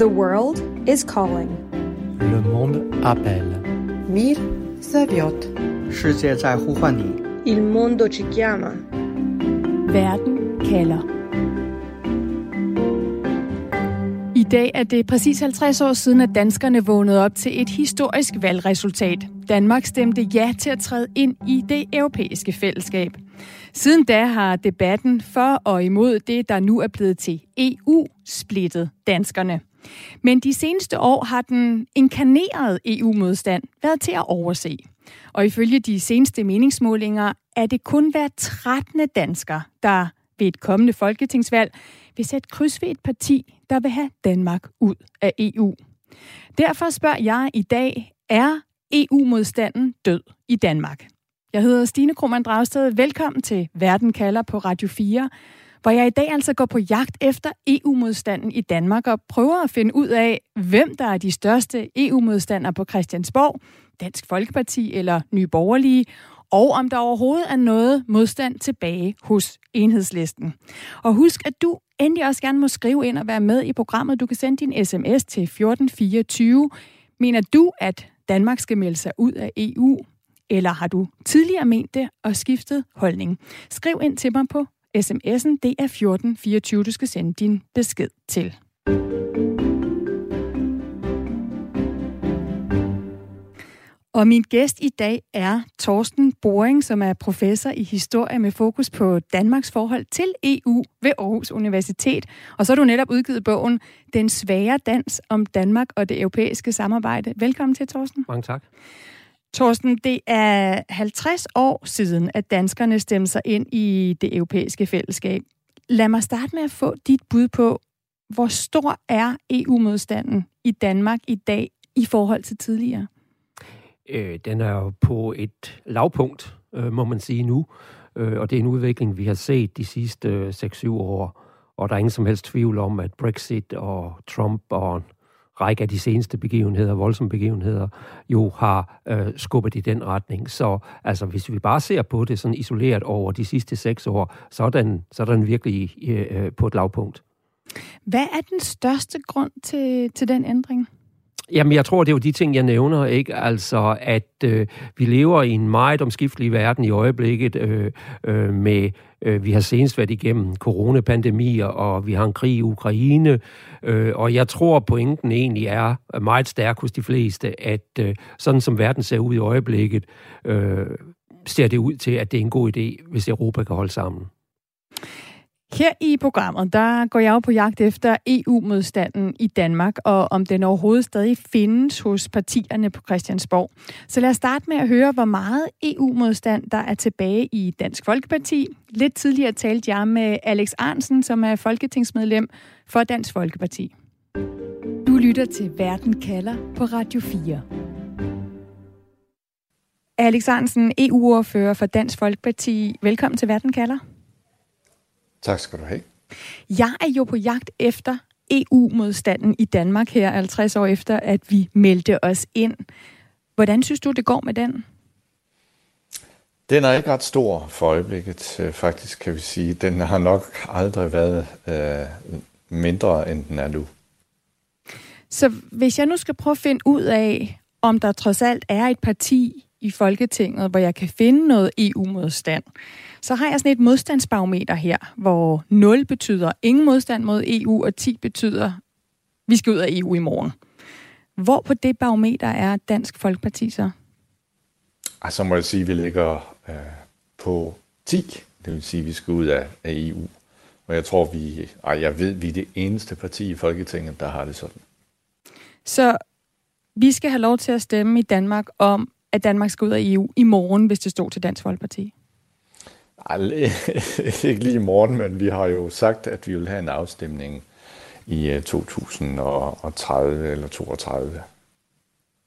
The world is calling. Le monde appelle. Mir zaviot. 世界在呼唤你。Il mondo ci chiama. Verden kalder. I dag er det præcis 50 år siden, at danskerne vågnede op til et historisk valgresultat. Danmark stemte ja til at træde ind i det europæiske fællesskab. Siden da har debatten for og imod det, der nu er blevet til EU, splittet danskerne. Men de seneste år har den inkarnerede EU-modstand været til at overse. Og ifølge de seneste meningsmålinger er det kun hver 13. dansker, der ved et kommende folketingsvalg vil sætte kryds ved et parti, der vil have Danmark ud af EU. Derfor spørger jeg i dag, er EU-modstanden død i Danmark? Jeg hedder Stine Krohmann Dragsted. Velkommen til Verden kalder på Radio 4, hvor jeg i dag altså går på jagt efter EU-modstanden i Danmark og prøver at finde ud af, hvem der er de største EU-modstandere på Christiansborg, Dansk Folkeparti eller Nye Borgerlige, og om der overhovedet er noget modstand tilbage hos enhedslisten. Og husk, at du endelig også gerne må skrive ind og være med i programmet. Du kan sende din sms til 1424. Mener du, at Danmark skal melde sig ud af EU? Eller har du tidligere ment det og skiftet holdning? Skriv ind til mig på sms'en. Det er 1424, du skal sende din besked til. Og min gæst i dag er Torsten Boring, som er professor i historie med fokus på Danmarks forhold til EU ved Aarhus Universitet. Og så har du netop udgivet bogen Den svære dans om Danmark og det europæiske samarbejde. Velkommen til, Torsten. Mange tak. Torsten, det er 50 år siden, at danskerne stemte sig ind i det europæiske fællesskab. Lad mig starte med at få dit bud på, hvor stor er EU-modstanden i Danmark i dag i forhold til tidligere? Øh, den er jo på et lavpunkt, øh, må man sige nu. Øh, og det er en udvikling, vi har set de sidste øh, 6-7 år. Og der er ingen som helst tvivl om, at Brexit og Trump og række af de seneste begivenheder, voldsomme begivenheder, jo har øh, skubbet i den retning. Så altså, hvis vi bare ser på det sådan isoleret over de sidste seks år, så er den, så er den virkelig øh, øh på et lavpunkt. Hvad er den største grund til, til den ændring? Jamen, jeg tror, det er jo de ting, jeg nævner, ikke? Altså, at øh, vi lever i en meget omskiftelig verden i øjeblikket øh, øh, med, øh, vi har senest været igennem coronapandemier, og vi har en krig i Ukraine, øh, og jeg tror, pointen egentlig er meget stærk hos de fleste, at øh, sådan som verden ser ud i øjeblikket, øh, ser det ud til, at det er en god idé, hvis Europa kan holde sammen. Her i programmet, der går jeg jo på jagt efter EU-modstanden i Danmark, og om den overhovedet stadig findes hos partierne på Christiansborg. Så lad os starte med at høre, hvor meget EU-modstand der er tilbage i Dansk Folkeparti. Lidt tidligere talte jeg med Alex Arnsen, som er folketingsmedlem for Dansk Folkeparti. Du lytter til Verden kalder på Radio 4. Alex Arnsen, EU-ordfører for Dansk Folkeparti. Velkommen til Verden kalder. Tak skal du have. Jeg er jo på jagt efter EU-modstanden i Danmark her 50 år efter, at vi meldte os ind. Hvordan synes du, det går med den? Den er ikke ret stor for øjeblikket, faktisk kan vi sige. Den har nok aldrig været øh, mindre, end den er nu. Så hvis jeg nu skal prøve at finde ud af, om der trods alt er et parti i Folketinget, hvor jeg kan finde noget EU-modstand, så har jeg sådan et modstandsbarometer her, hvor 0 betyder ingen modstand mod EU, og 10 betyder, vi skal ud af EU i morgen. Hvor på det barometer er Dansk Folkeparti så? Altså må jeg sige, at vi ligger øh, på 10, det vil sige, at vi skal ud af, af EU. Og jeg tror, vi, ej, jeg ved, vi er det eneste parti i Folketinget, der har det sådan. Så vi skal have lov til at stemme i Danmark om, at Danmark skal ud af EU i morgen, hvis det stod til Dansk Folkeparti? Ej, ikke lige i morgen, men vi har jo sagt, at vi vil have en afstemning i 2030 eller 32.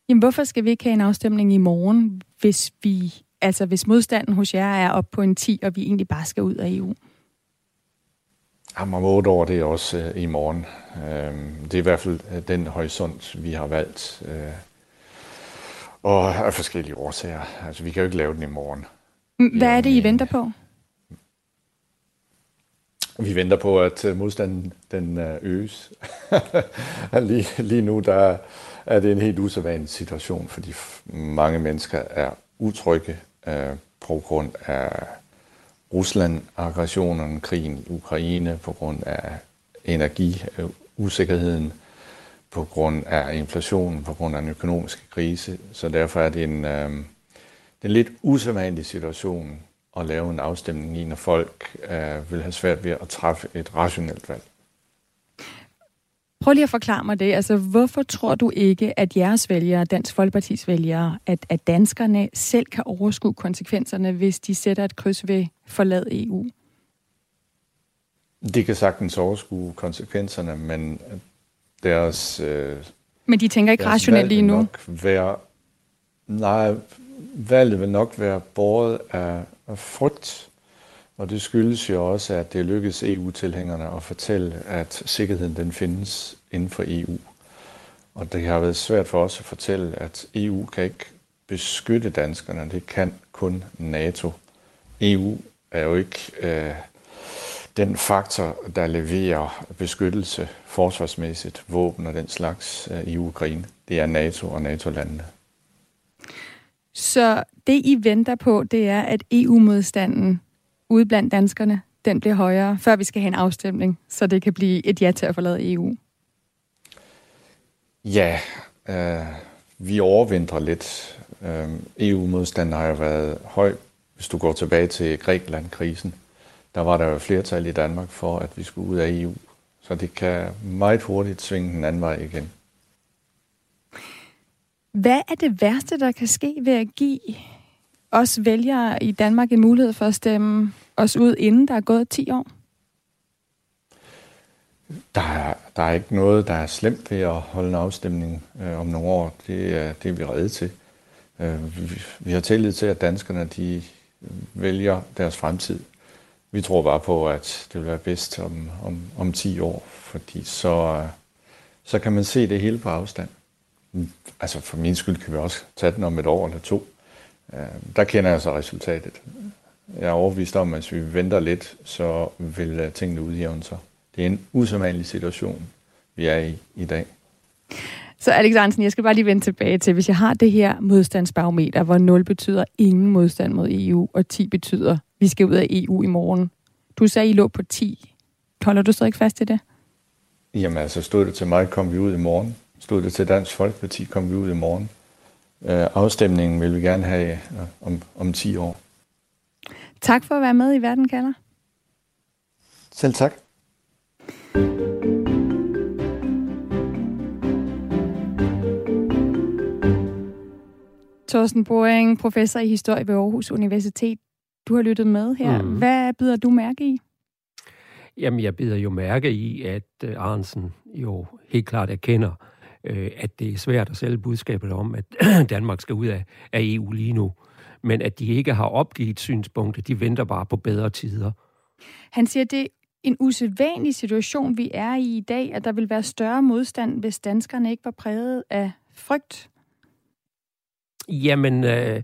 Jamen, hvorfor skal vi ikke have en afstemning i morgen, hvis vi, altså hvis modstanden hos jer er op på en 10, og vi egentlig bare skal ud af EU? Jamen, om 8 år, det er også øh, i morgen. Øh, det er i hvert fald øh, den horisont, vi har valgt. Øh, og af forskellige årsager. Altså, vi kan jo ikke lave den i morgen. Hvad er det, I venter på? vi venter på, at øh, modstanden den øh, øges. lige, lige nu der er det en helt usædvanlig situation, fordi mange mennesker er utrygge øh, på grund af Rusland-aggressionen, krigen i Ukraine, på grund af energiusikkerheden, på grund af inflationen, på grund af den økonomiske krise. Så derfor er det en, øh, en lidt usædvanlig situation at lave en afstemning i, når folk øh, vil have svært ved at træffe et rationelt valg. Prøv lige at forklare mig det. Altså, hvorfor tror du ikke, at jeres vælgere, Dansk Folkepartis vælgere, at, at danskerne selv kan overskue konsekvenserne, hvis de sætter et kryds ved forlade EU? De kan sagtens overskue konsekvenserne, men deres... Øh, men de tænker ikke rationelt lige nu? Nok være, nej, valget vil nok være båret af, af frygt, og det skyldes jo også, at det lykkedes EU-tilhængerne at fortælle, at sikkerheden den findes inden for EU. Og det har været svært for os at fortælle, at EU kan ikke beskytte danskerne. Det kan kun NATO. EU er jo ikke øh, den faktor, der leverer beskyttelse forsvarsmæssigt, våben og den slags øh, i Ukraine. Det er NATO og NATO-landene. Så det, I venter på, det er, at EU-modstanden ude blandt danskerne, den bliver højere, før vi skal have en afstemning, så det kan blive et ja til at forlade EU? Ja, øh, vi overvintrer lidt. Øh, EU-modstanden har jo været høj. Hvis du går tilbage til Grækenland-krisen, der var der jo flertal i Danmark for, at vi skulle ud af EU. Så det kan meget hurtigt svinge den anden vej igen. Hvad er det værste, der kan ske ved at give os vælgere i Danmark en mulighed for at stemme os ud, inden der er gået 10 år? Der er, der er ikke noget, der er slemt ved at holde en afstemning øh, om nogle år. Det er, det er vi redde til. Øh, vi, vi har tillid til, at danskerne de vælger deres fremtid. Vi tror bare på, at det vil være bedst om, om, om 10 år, fordi så, øh, så kan man se det hele på afstand. Mm, altså for min skyld kan vi også tage den om et år eller to. Øh, der kender jeg så resultatet. Jeg er overbevist om, at hvis vi venter lidt, så vil øh, tingene udjævne sig. Det er en usædvanlig situation, vi er i i dag. Så Alex Hansen, jeg skal bare lige vende tilbage til, hvis jeg har det her modstandsbarometer, hvor 0 betyder ingen modstand mod EU, og 10 betyder, vi skal ud af EU i morgen. Du sagde, I lå på 10. Holder du så ikke fast i det? Jamen altså, stod det til mig, kom vi ud i morgen. Stod det til Dansk Folkeparti, kom vi ud i morgen. Øh, afstemningen vil vi gerne have øh, om, om 10 år. Tak for at være med i Verden kalder. Selv tak. Thorsten Boring, professor i historie ved Aarhus Universitet. Du har lyttet med her. Mm. Hvad byder du mærke i? Jamen, jeg bider jo mærke i, at øh, Arnsen jo helt klart erkender, øh, at det er svært at sælge budskabet om, at Danmark skal ud af, af EU lige nu. Men at de ikke har opgivet synspunktet, de venter bare på bedre tider. Han siger, at det er en usædvanlig situation, vi er i i dag, at der vil være større modstand, hvis danskerne ikke var præget af frygt. Jamen, øh,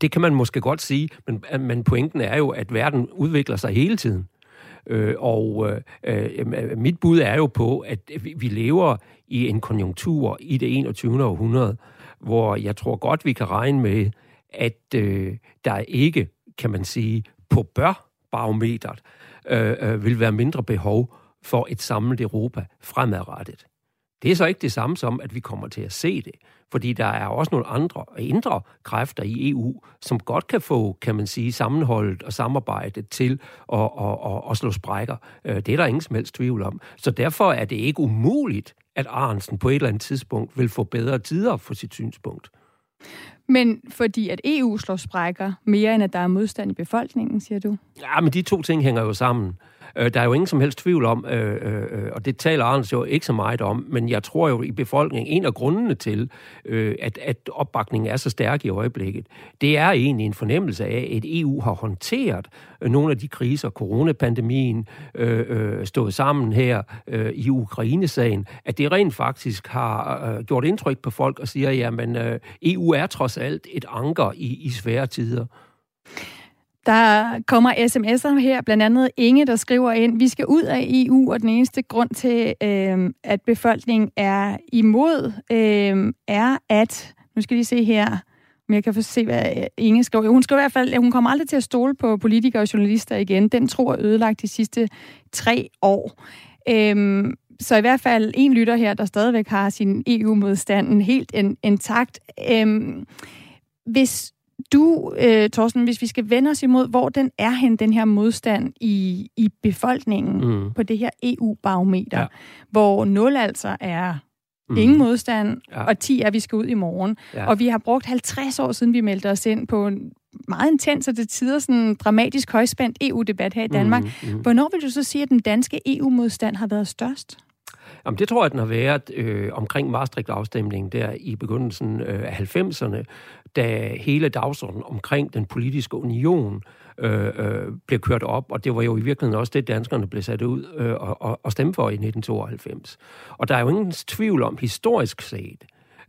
det kan man måske godt sige, men, øh, men pointen er jo, at verden udvikler sig hele tiden. Øh, og øh, øh, øh mit bud er jo på, at vi lever i en konjunktur i det 21. århundrede, hvor jeg tror godt, vi kan regne med, at øh, der ikke, kan man sige, på bør-barometeret øh, øh, vil være mindre behov for et samlet Europa fremadrettet. Det er så ikke det samme som, at vi kommer til at se det. Fordi der er også nogle andre indre kræfter i EU, som godt kan få, kan man sige, sammenholdet og samarbejdet til at, at, at, at slå sprækker. Øh, det er der ingen som helst tvivl om. Så derfor er det ikke umuligt, at Arnsen på et eller andet tidspunkt vil få bedre tider for sit synspunkt. Men fordi at EU slår sprækker mere end at der er modstand i befolkningen, siger du? Ja, men de to ting hænger jo sammen. Øh, der er jo ingen som helst tvivl om, øh, øh, øh, og det taler Anders jo ikke så meget om, men jeg tror jo i befolkningen, en af grundene til, øh, at, at opbakningen er så stærk i øjeblikket, det er egentlig en fornemmelse af, at EU har håndteret øh, nogle af de kriser, coronapandemien, øh, øh, stået sammen her øh, i Ukraine-sagen, at det rent faktisk har øh, gjort indtryk på folk og siger, jamen øh, EU er trods alt et anker i, i svære tider. Der kommer sms'er her, blandt andet Inge, der skriver ind, vi skal ud af EU, og den eneste grund til, øh, at befolkningen er imod, øh, er at, nu skal vi se her, om jeg kan få se, hvad Inge skriver. Hun skriver i hvert fald, at hun kommer aldrig til at stole på politikere og journalister igen. Den tro er ødelagt de sidste tre år. Øh, så i hvert fald en lytter her, der stadigvæk har sin EU-modstanden helt intakt. Øhm, hvis du, øh, Thorsten, hvis vi skal vende os imod, hvor den er hen, den her modstand i, i befolkningen mm. på det her EU-barometer, ja. hvor 0 altså er mm. ingen modstand, ja. og 10 er, at vi skal ud i morgen. Ja. Og vi har brugt 50 år siden, vi meldte os ind på en meget intens og til tider sådan dramatisk højspændt EU-debat her i Danmark. Mm, mm. Hvornår vil du så sige, at den danske EU-modstand har været størst? Jamen, det tror jeg, den har været øh, omkring Maastricht-afstemningen der i begyndelsen øh, af 90'erne, da hele dagsordenen omkring den politiske union øh, øh, blev kørt op, og det var jo i virkeligheden også det, danskerne blev sat ud øh, og, og stemme for i 1992. Og der er jo ingen tvivl om, historisk set,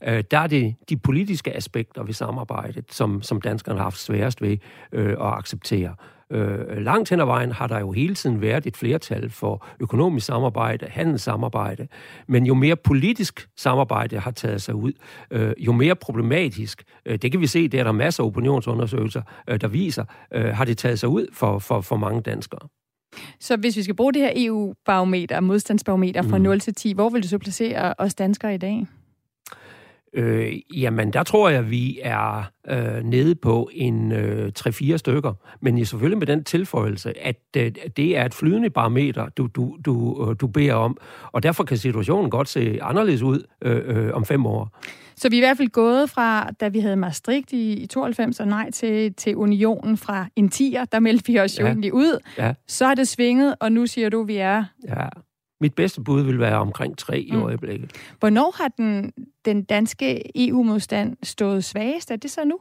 øh, der er det de politiske aspekter ved samarbejdet, som, som danskerne har haft sværest ved øh, at acceptere. Øh, langt hen ad vejen har der jo hele tiden været et flertal for økonomisk samarbejde, handelssamarbejde, men jo mere politisk samarbejde har taget sig ud, øh, jo mere problematisk, øh, det kan vi se, det er der masser af opinionsundersøgelser, øh, der viser, øh, har det taget sig ud for, for, for mange danskere. Så hvis vi skal bruge det her EU-barometer, modstandsbarometer fra mm. 0 til 10, hvor vil du så placere os danskere i dag? Øh, jamen, der tror jeg, vi er øh, nede på en øh, 3-4 stykker. Men selvfølgelig med den tilføjelse, at øh, det er et flydende barometer, du, du, du, øh, du beder om. Og derfor kan situationen godt se anderledes ud øh, øh, om fem år. Så vi er i hvert fald gået fra, da vi havde Maastricht i, i 92 og nej til, til unionen fra en 10'er, der meldte vi os jo ja. egentlig ud. Ja. Så er det svinget, og nu siger du, at vi er... Ja. Mit bedste bud vil være omkring tre i mm. øjeblikket. Hvornår har den, den danske EU-modstand stået svagest? Er det så nu?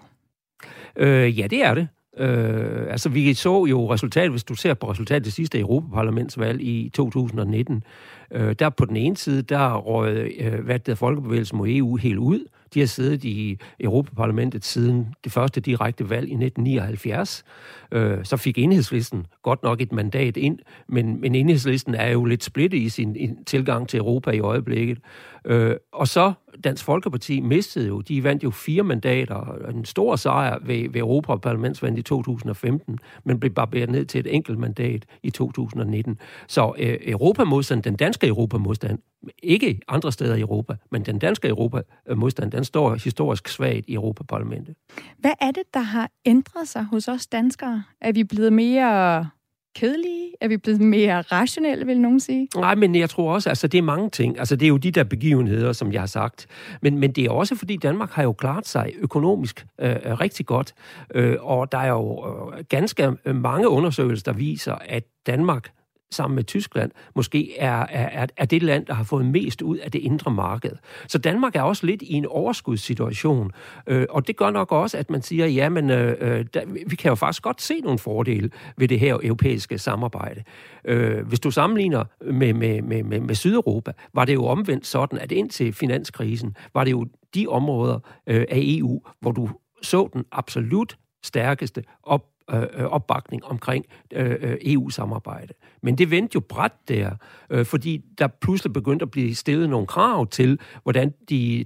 Øh, ja, det er det. Øh, altså, vi så jo resultatet, hvis du ser på resultatet det sidste Europaparlamentsvalg i 2019. Øh, der på den ene side, der røg øh, hvad det folkebevægelsen mod EU helt ud. De har siddet i Europaparlamentet siden det første direkte valg i 1979. Øh, så fik enhedslisten godt nok et mandat ind, men, men enhedslisten er jo lidt splittet i sin tilgang til Europa i øjeblikket. Øh, og så Dansk Folkeparti mistede jo, de vandt jo fire mandater, en stor sejr ved, ved Europaparlamentsvalget i 2015, men blev barberet ned til et enkelt mandat i 2019. Så øh, Europamodstand, den danske Europamodstand, ikke andre steder i Europa, men den danske Europamodstand, den står historisk svagt i Europaparlamentet. Hvad er det, der har ændret sig hos os danskere? Er vi blevet mere kedelige? Er vi blevet mere rationelle, vil nogen sige? Nej, men jeg tror også, altså det er mange ting. Altså det er jo de der begivenheder, som jeg har sagt. Men, men det er også, fordi Danmark har jo klaret sig økonomisk øh, øh rigtig godt. Øh, og der er jo øh, ganske mange undersøgelser, der viser, at Danmark sammen med Tyskland, måske er, er, er det land, der har fået mest ud af det indre marked. Så Danmark er også lidt i en overskudssituation, øh, og det gør nok også, at man siger, ja, men øh, øh der, vi kan jo faktisk godt se nogle fordele ved det her europæiske samarbejde. Øh, hvis du sammenligner med, med, med, med, med Sydeuropa, var det jo omvendt sådan, at indtil finanskrisen, var det jo de områder øh, af EU, hvor du så den absolut stærkeste op Øh, øh, opbakning omkring øh, øh EU-samarbejde. Men det vendte jo bræt der, øh, fordi der pludselig begyndte at blive stillet nogle krav til, hvordan de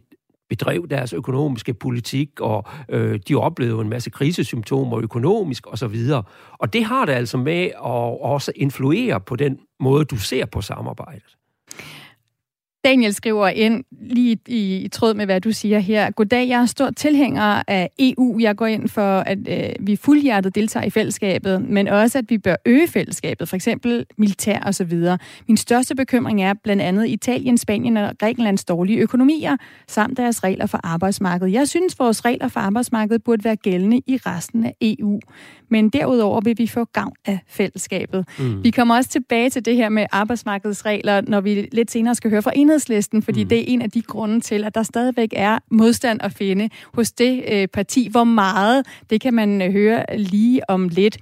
bedrev deres økonomiske politik, og øh, de oplevede en masse krisesymptomer økonomisk osv. Og det har det altså med at også influere på den måde, du ser på samarbejdet. Daniel skriver ind lige i, i tråd med, hvad du siger her. Goddag, jeg er stor tilhænger af EU. Jeg går ind for, at øh, vi fuldhjertet deltager i fællesskabet, men også, at vi bør øge fællesskabet, for eksempel militær og så videre. Min største bekymring er blandt andet Italien, Spanien og Grækenlands dårlige økonomier, samt deres regler for arbejdsmarkedet. Jeg synes, vores regler for arbejdsmarkedet burde være gældende i resten af EU. Men derudover vil vi få gavn af fællesskabet. Mm. Vi kommer også tilbage til det her med arbejdsmarkedsregler, når vi lidt senere skal høre fra enhedslisten, fordi mm. det er en af de grunde til, at der stadigvæk er modstand at finde hos det øh, parti. Hvor meget, det kan man øh, høre lige om lidt.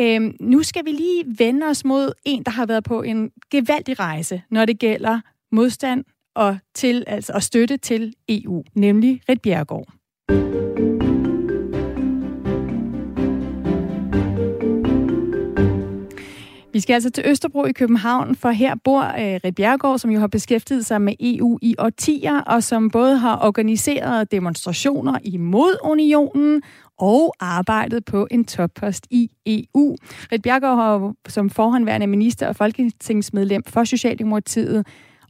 Øhm, nu skal vi lige vende os mod en, der har været på en gevaldig rejse, når det gælder modstand og, til, altså, og støtte til EU, nemlig Rit Bjergård. Vi skal altså til Østerbro i København, for her bor øh, Rit Bjergård, som jo har beskæftiget sig med EU i årtier, og som både har organiseret demonstrationer imod unionen og arbejdet på en toppost i EU. Rit Bjergård har som forhåndværende minister og folketingsmedlem for Socialdemokratiet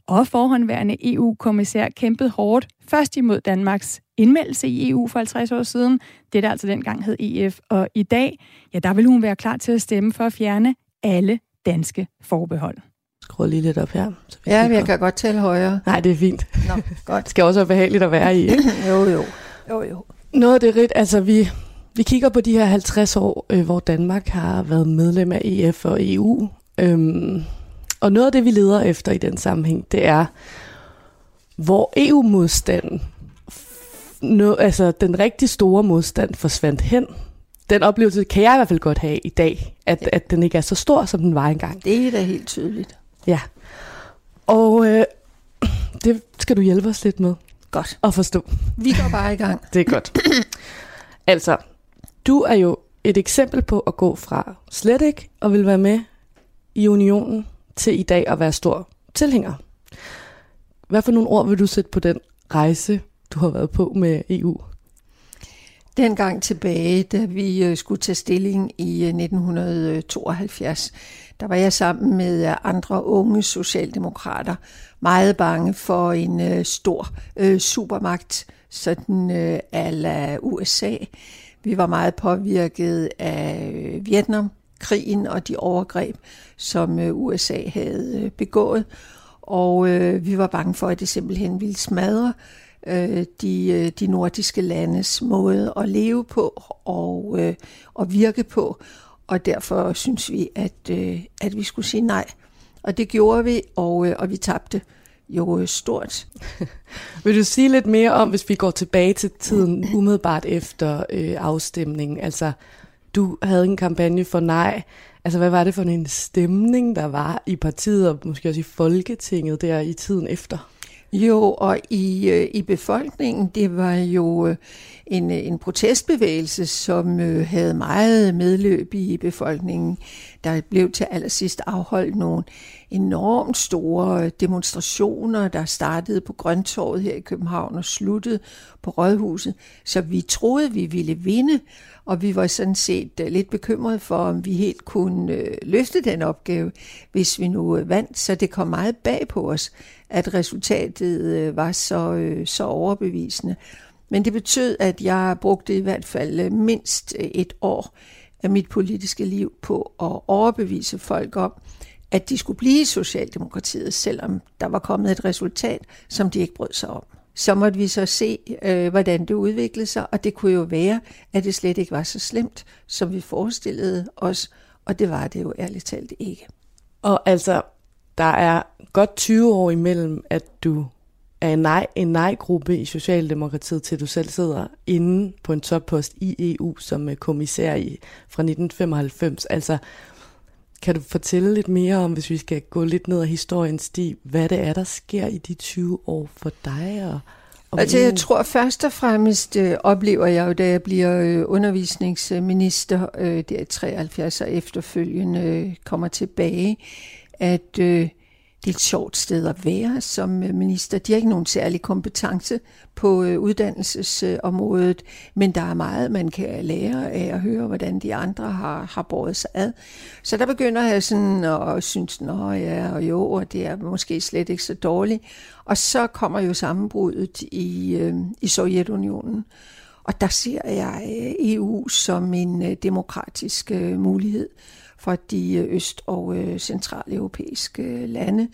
og forhåndværende EU-kommissær kæmpet hårdt først imod Danmarks indmeldelse i EU for 50 år siden. Det der altså dengang hed EF. Og i dag, ja, der vil hun være klar til at stemme for at fjerne alle danske forbehold. Skru lige lidt op her. Så ja, jeg kan godt tale højere. Nej, det er fint. Nå, godt. det skal også være behageligt at være i, ikke? jo, jo. jo, jo. Noget af det rigt, altså vi, vi kigger på de her 50 år, øh, hvor Danmark har været medlem af EF og EU. Øhm, og noget af det, vi leder efter i den sammenhæng, det er, hvor EU-modstanden, no, altså den rigtig store modstand, forsvandt hen. Den oplevelse kan jeg i hvert fald godt have i dag, at, ja. at den ikke er så stor, som den var engang. Det er da helt tydeligt. Ja. Og øh, det skal du hjælpe os lidt med. Godt. At forstå. Vi går bare i gang. det er godt. altså, du er jo et eksempel på at gå fra slet ikke og vil være med i unionen til i dag at være stor tilhænger. Hvad for nogle ord vil du sætte på den rejse, du har været på med EU? Dengang tilbage, da vi øh, skulle tage stilling i øh, 1972, der var jeg sammen med øh, andre unge socialdemokrater meget bange for en stor øh, supermagt, sådan øh, ala USA. Vi var meget påvirket af Vietnamkrigen og de overgreb, som øh, USA havde begået. Og øh, vi var bange for, at det simpelthen ville smadre øh, de, øh, de nordiske landes måde at leve på og, øh, og virke på. Og derfor synes vi, at, øh, at vi skulle sige nej. Og det gjorde vi, og, øh, og vi tabte jo øh, stort. Vil du sige lidt mere om, hvis vi går tilbage til tiden umiddelbart efter øh, afstemningen? Altså, du havde en kampagne for nej. Altså, hvad var det for en stemning, der var i partiet, og måske også i Folketinget der i tiden efter? Jo, og i, øh, i befolkningen, det var jo øh, en, øh, en protestbevægelse, som øh, havde meget medløb i befolkningen. Der blev til allersidst afholdt nogle enormt store øh, demonstrationer, der startede på Grøntorvet her i København og sluttede på Rådhuset. Så vi troede, vi ville vinde, og vi var sådan set øh, lidt bekymrede for, om vi helt kunne løfte den opgave, hvis vi nu vandt. Så det kom meget bag på os, at resultatet øh, var så, øh, så overbevisende. Men det betød, at jeg brugte i hvert fald øh, mindst et år af mit politiske liv på at overbevise folk om, at de skulle blive i Socialdemokratiet, selvom der var kommet et resultat, som de ikke brød sig om. Så måtte vi så se, øh, hvordan det udviklede sig, og det kunne jo være, at det slet ikke var så slemt, som vi forestillede os, og det var det jo ærligt talt ikke. Og altså, der er godt 20 år imellem, at du af en, nej, en nej-gruppe i Socialdemokratiet, til du selv sidder inde på en toppost i EU som kommissær i, fra 1995. Altså, kan du fortælle lidt mere om, hvis vi skal gå lidt ned ad historiens sti, hvad det er, der sker i de 20 år for dig? Og, og altså, jeg tror først og fremmest øh, oplever jeg jo, da jeg bliver øh, undervisningsminister, øh, der i 73 og efterfølgende øh, kommer tilbage, at øh, det er et sjovt sted at være som øh, minister. De har ikke nogen særlig kompetence på øh, uddannelsesområdet, men der er meget, man kan lære af at høre, hvordan de andre har, har båret sig ad. Så der begynder jeg sådan at synes, nå ja, og jo, og det er måske slet ikke så dårligt. Og så kommer jo sammenbruddet i, øh, i Sovjetunionen. Og der ser jeg øh, EU som en øh, demokratisk mulighed for de øh, øst- og øh, centraleuropæiske øh, lande,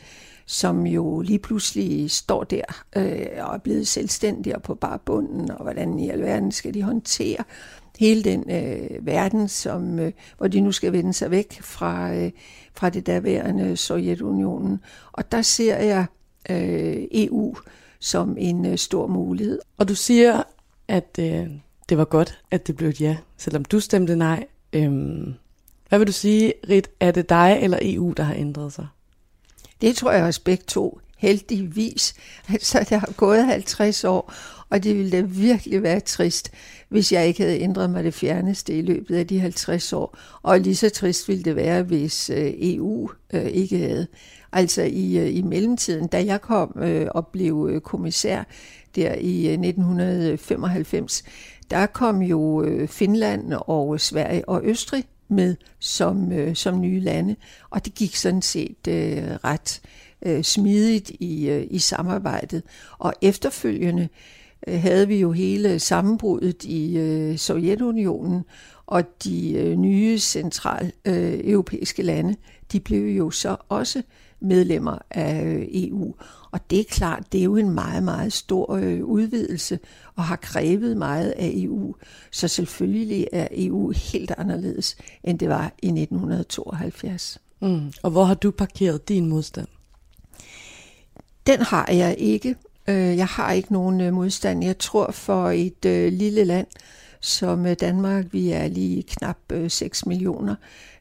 som jo lige pludselig står der øh, og er blevet selvstændige på bare bunden, og hvordan i alverden skal de håndtere hele den øh, verden, som, øh, hvor de nu skal vende sig væk fra, øh, fra det derværende Sovjetunionen. Og der ser jeg øh, EU som en øh, stor mulighed. Og du siger, at øh, det var godt, at det blev et ja, selvom du stemte nej. Øhm, hvad vil du sige, Rit? Er det dig eller EU, der har ændret sig? Det tror jeg også begge to heldigvis. Altså, der har gået 50 år, Og det ville da virkelig være trist, hvis jeg ikke havde ændret mig det fjerneste i løbet af de 50 år. Og lige så trist ville det være, hvis øh, EU øh, ikke havde. Altså i, øh, i mellemtiden, da jeg kom og blev kommissær der i 1995, der kom jo Finland og Sverige og Østrig med som, øh, som nye lande, og det gik sådan set øh, ret øh, smidigt i, øh, i samarbejdet. Og efterfølgende øh, havde vi jo hele sammenbruddet i øh, Sovjetunionen, og de øh, nye central øh, europæiske lande, de blev jo så også medlemmer af øh, EU. Og det er klart, det er jo en meget, meget stor øh, udvidelse, og har krævet meget af EU. Så selvfølgelig er EU helt anderledes, end det var i 1972. Mm. Og hvor har du parkeret din modstand? Den har jeg ikke. Øh, jeg har ikke nogen øh, modstand. Jeg tror for et øh, lille land som Danmark, vi er lige knap 6 millioner,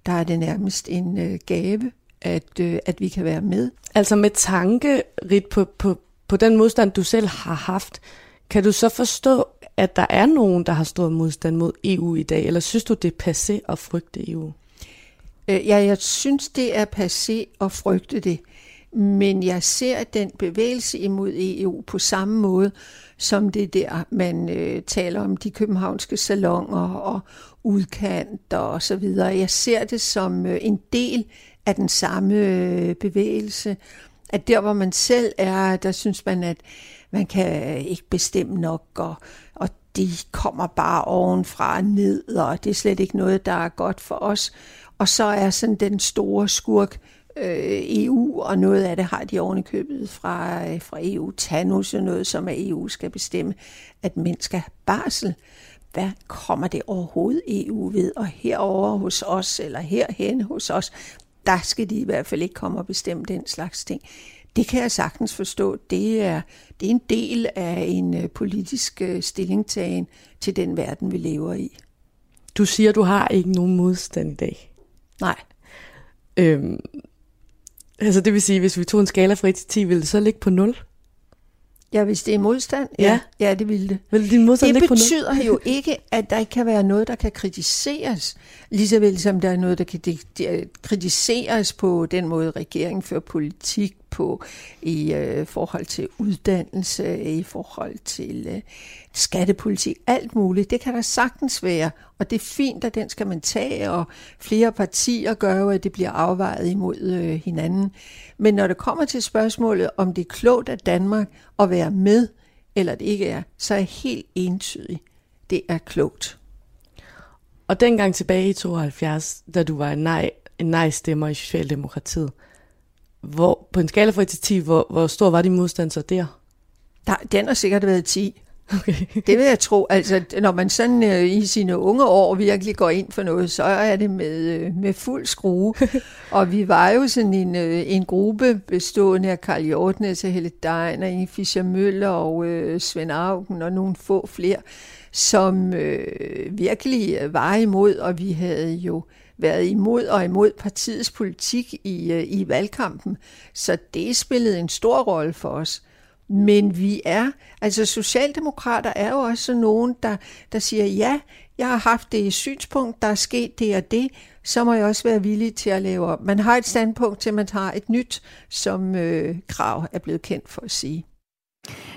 der er det nærmest en gave, at, at vi kan være med. Altså med tanke, Rit, på, på, på den modstand, du selv har haft, kan du så forstå, at der er nogen, der har stået modstand mod EU i dag, eller synes du, det er passé at frygte EU? Ja, jeg synes, det er passé at frygte det. Men jeg ser den bevægelse imod EU på samme måde, som det der, man øh, taler om de københavnske salonger og udkant og så videre. Jeg ser det som øh, en del af den samme øh, bevægelse. At der, hvor man selv er, der synes man, at man kan ikke bestemme nok, og, og de kommer bare ovenfra og ned, og det er slet ikke noget, der er godt for os. Og så er sådan den store skurk øh, EU, og noget af det har de oven købet fra, øh, fra EU. Tanus og noget, som er EU skal bestemme, at mænd skal have barsel. Hvad kommer det overhovedet EU ved? Og herover hos os, eller herhen hos os, der skal de i hvert fald ikke komme og bestemme den slags ting. Det kan jeg sagtens forstå. Det er, det er en del af en øh, politisk øh, stillingtagen til den verden, vi lever i. Du siger, du har ikke nogen modstand i dag. Nej. Øhm, Altså det vil sige, hvis vi tog en skala fra 1 til 10, ville det så ligge på 0? Ja, hvis det er modstand, ja, ja, ja det ville det. Vil din modstand det betyder på 0? jo ikke, at der ikke kan være noget, der kan kritiseres, lige så vel som der er noget, der kan kritiseres på den måde, regeringen fører politik på i øh, forhold til uddannelse, i forhold til øh, skattepolitik, alt muligt. Det kan der sagtens være, og det er fint, at den skal man tage, og flere partier gør jo, at det bliver afvejet imod øh, hinanden. Men når det kommer til spørgsmålet, om det er klogt af Danmark at være med, eller det ikke er, så er jeg helt entydig. Det er klogt. Og dengang tilbage i 72, da du var en nej, en nej-stemmer i Socialdemokratiet, hvor, på en skala fra 1 til 10, hvor, hvor stor var din modstand så der? der? Den har sikkert været 10. Okay. det vil jeg tro. Altså, når man sådan øh, i sine unge år virkelig går ind for noget, så er det med, øh, med fuld skrue. og vi var jo sådan en, øh, en gruppe bestående af Karl Hjortnes og Helle Dein og Inge Fischer Møller og øh, Svend Augen og nogle få flere, som øh, virkelig var imod, og vi havde jo været imod og imod partiets politik i, øh, i valgkampen. Så det spillede en stor rolle for os. Men vi er, altså socialdemokrater er jo også nogen, der, der siger, ja, jeg har haft det synspunkt, der er sket det og det, så må jeg også være villig til at lave op. Man har et standpunkt til, man har et nyt, som øh, Krav er blevet kendt for at sige.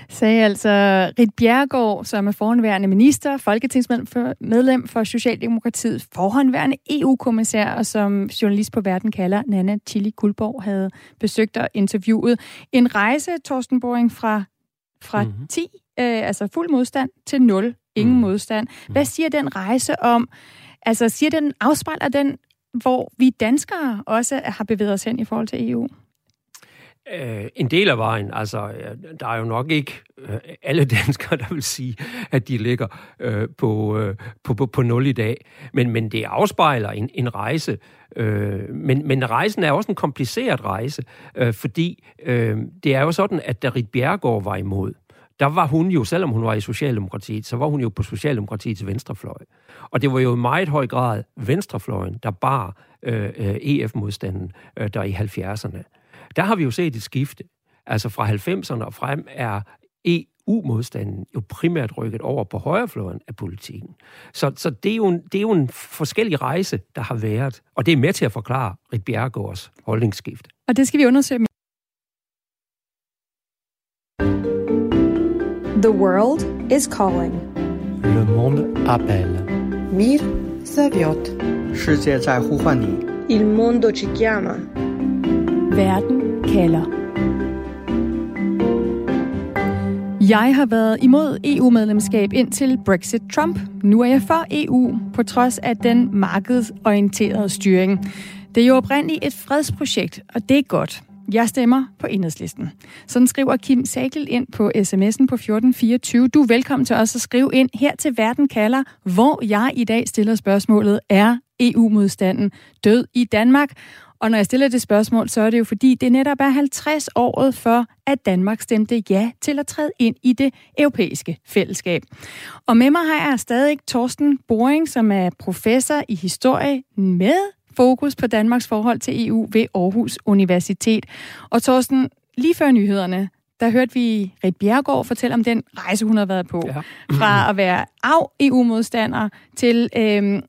Sagde altså Rit Bjergård, som er forhåndværende minister, folketingsmedlem for Socialdemokratiet, forhåndværende EU-kommissær, og som journalist på Verden kalder Nana Chili Kulborg, havde besøgt og interviewet. En rejse, Torsten Boring, fra, fra mm-hmm. 10, øh, altså fuld modstand, til 0, ingen mm. modstand. Hvad siger den rejse om? Altså siger den, afspejler den, hvor vi danskere også har bevæget os hen i forhold til EU? Øh, en del af vejen. Altså, øh, der er jo nok ikke øh, alle danskere, der vil sige, at de ligger øh, på, øh, på, på, på nul i dag. Men, men det afspejler en, en rejse. Øh, men, men rejsen er også en kompliceret rejse, øh, fordi øh, det er jo sådan, at da Rit Bjergård var imod, der var hun jo, selvom hun var i Socialdemokratiet, så var hun jo på Socialdemokratiets venstrefløj. Og det var jo i meget høj grad venstrefløjen, der bar øh, øh EF-modstanden øh, der i 70'erne. Der har vi jo set et skifte. Altså fra 90'erne og frem er EU-modstanden jo primært rykket over på højrefløjen af politikken. Så, så det, er jo en, det er jo en forskellig rejse, der har været, og det er med til at forklare Rit Bjergårds holdningsskift. Og det skal vi undersøge. The world is calling. Le monde appelle. Mir Zaviot. Il mondo ci chiama. Verden kalder. Jeg har været imod EU-medlemskab indtil Brexit Trump. Nu er jeg for EU, på trods af den markedsorienterede styring. Det er jo oprindeligt et fredsprojekt, og det er godt. Jeg stemmer på enhedslisten. Sådan skriver Kim Sagel ind på sms'en på 1424. Du er velkommen til os at skrive ind her til Verden kalder, hvor jeg i dag stiller spørgsmålet, er EU-modstanden død i Danmark? Og når jeg stiller det spørgsmål, så er det jo fordi, det netop er 50 året for, at Danmark stemte ja til at træde ind i det europæiske fællesskab. Og med mig har jeg stadig Torsten Boring, som er professor i historie med fokus på Danmarks forhold til EU ved Aarhus Universitet. Og Torsten, lige før nyhederne, der hørte vi Rit Bjergård fortælle om den rejse, hun har været på. Ja. Fra at være af EU-modstander til øhm,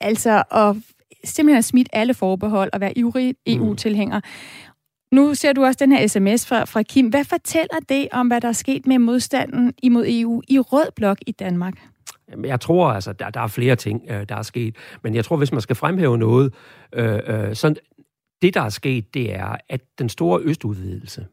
altså at simpelthen have smidt alle forbehold og være ivrig EU-tilhænger. Mm. Nu ser du også den her sms fra, fra Kim. Hvad fortæller det om, hvad der er sket med modstanden imod EU i rød blok i Danmark? Jeg tror altså, der, der er flere ting, øh, der er sket. Men jeg tror, hvis man skal fremhæve noget, øh, øh, så det, der er sket, det er, at den store østudvidelse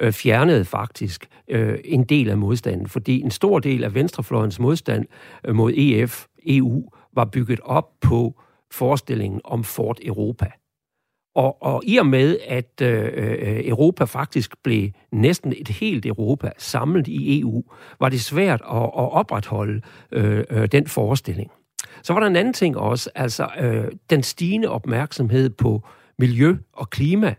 øh, fjernede faktisk øh, en del af modstanden, fordi en stor del af venstrefløjens modstand øh, mod EF, EU, var bygget op på forestillingen om Fort Europa. Og, og i og med, at øh, øh Europa faktisk blev næsten et helt Europa samlet i EU, var det svært at, at opretholde øh, øh, den forestilling. Så var der en anden ting også, altså øh, den stigende opmærksomhed på miljø og klima,